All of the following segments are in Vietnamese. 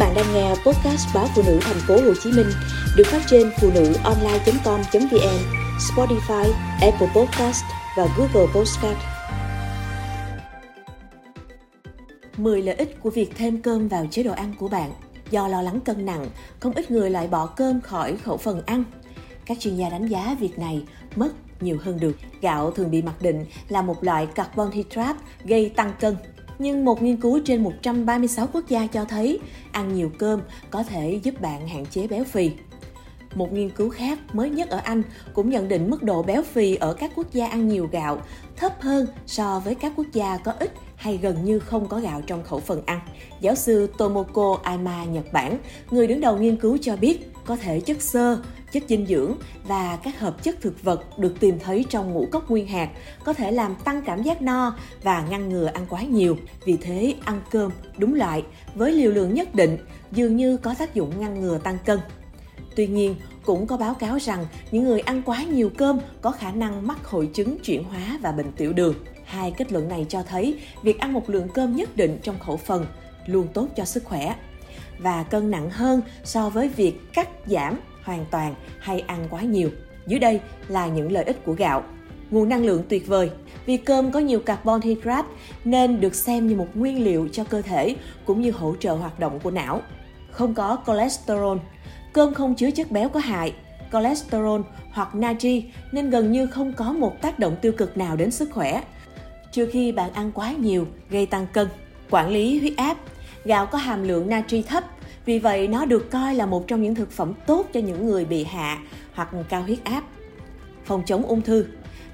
bạn đang nghe podcast báo phụ nữ thành phố Hồ Chí Minh được phát trên phụ nữ online.com.vn, Spotify, Apple Podcast và Google Podcast. 10 lợi ích của việc thêm cơm vào chế độ ăn của bạn. Do lo lắng cân nặng, không ít người lại bỏ cơm khỏi khẩu phần ăn. Các chuyên gia đánh giá việc này mất nhiều hơn được. Gạo thường bị mặc định là một loại carbon hydrate gây tăng cân nhưng một nghiên cứu trên 136 quốc gia cho thấy ăn nhiều cơm có thể giúp bạn hạn chế béo phì. Một nghiên cứu khác mới nhất ở Anh cũng nhận định mức độ béo phì ở các quốc gia ăn nhiều gạo thấp hơn so với các quốc gia có ít hay gần như không có gạo trong khẩu phần ăn. Giáo sư Tomoko Aima Nhật Bản, người đứng đầu nghiên cứu cho biết có thể chất xơ, chất dinh dưỡng và các hợp chất thực vật được tìm thấy trong ngũ cốc nguyên hạt có thể làm tăng cảm giác no và ngăn ngừa ăn quá nhiều. Vì thế, ăn cơm đúng loại với liều lượng nhất định dường như có tác dụng ngăn ngừa tăng cân. Tuy nhiên, cũng có báo cáo rằng những người ăn quá nhiều cơm có khả năng mắc hội chứng chuyển hóa và bệnh tiểu đường. Hai kết luận này cho thấy việc ăn một lượng cơm nhất định trong khẩu phần luôn tốt cho sức khỏe và cân nặng hơn so với việc cắt giảm hoàn toàn hay ăn quá nhiều. Dưới đây là những lợi ích của gạo. Nguồn năng lượng tuyệt vời. Vì cơm có nhiều carbon hydrate nên được xem như một nguyên liệu cho cơ thể cũng như hỗ trợ hoạt động của não. Không có cholesterol. Cơm không chứa chất béo có hại, cholesterol hoặc natri nên gần như không có một tác động tiêu cực nào đến sức khỏe. Trừ khi bạn ăn quá nhiều gây tăng cân. Quản lý huyết áp. Gạo có hàm lượng natri thấp vì vậy nó được coi là một trong những thực phẩm tốt cho những người bị hạ hoặc cao huyết áp. Phòng chống ung thư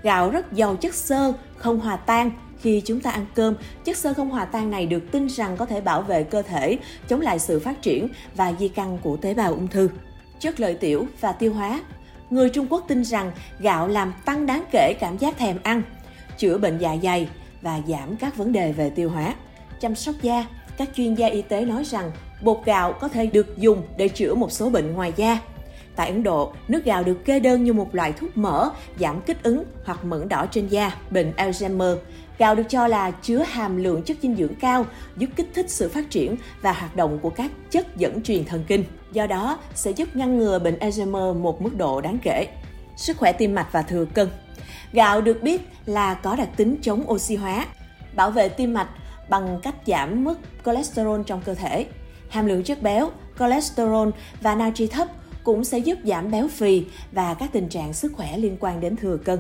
Gạo rất giàu chất xơ, không hòa tan. Khi chúng ta ăn cơm, chất xơ không hòa tan này được tin rằng có thể bảo vệ cơ thể, chống lại sự phát triển và di căn của tế bào ung thư. Chất lợi tiểu và tiêu hóa Người Trung Quốc tin rằng gạo làm tăng đáng kể cảm giác thèm ăn, chữa bệnh dạ dày và giảm các vấn đề về tiêu hóa. Chăm sóc da các chuyên gia y tế nói rằng bột gạo có thể được dùng để chữa một số bệnh ngoài da. Tại Ấn Độ, nước gạo được kê đơn như một loại thuốc mỡ, giảm kích ứng hoặc mẩn đỏ trên da, bệnh Alzheimer. Gạo được cho là chứa hàm lượng chất dinh dưỡng cao, giúp kích thích sự phát triển và hoạt động của các chất dẫn truyền thần kinh. Do đó, sẽ giúp ngăn ngừa bệnh Alzheimer một mức độ đáng kể. Sức khỏe tim mạch và thừa cân Gạo được biết là có đặc tính chống oxy hóa, bảo vệ tim mạch bằng cách giảm mức cholesterol trong cơ thể. Hàm lượng chất béo, cholesterol và natri thấp cũng sẽ giúp giảm béo phì và các tình trạng sức khỏe liên quan đến thừa cân.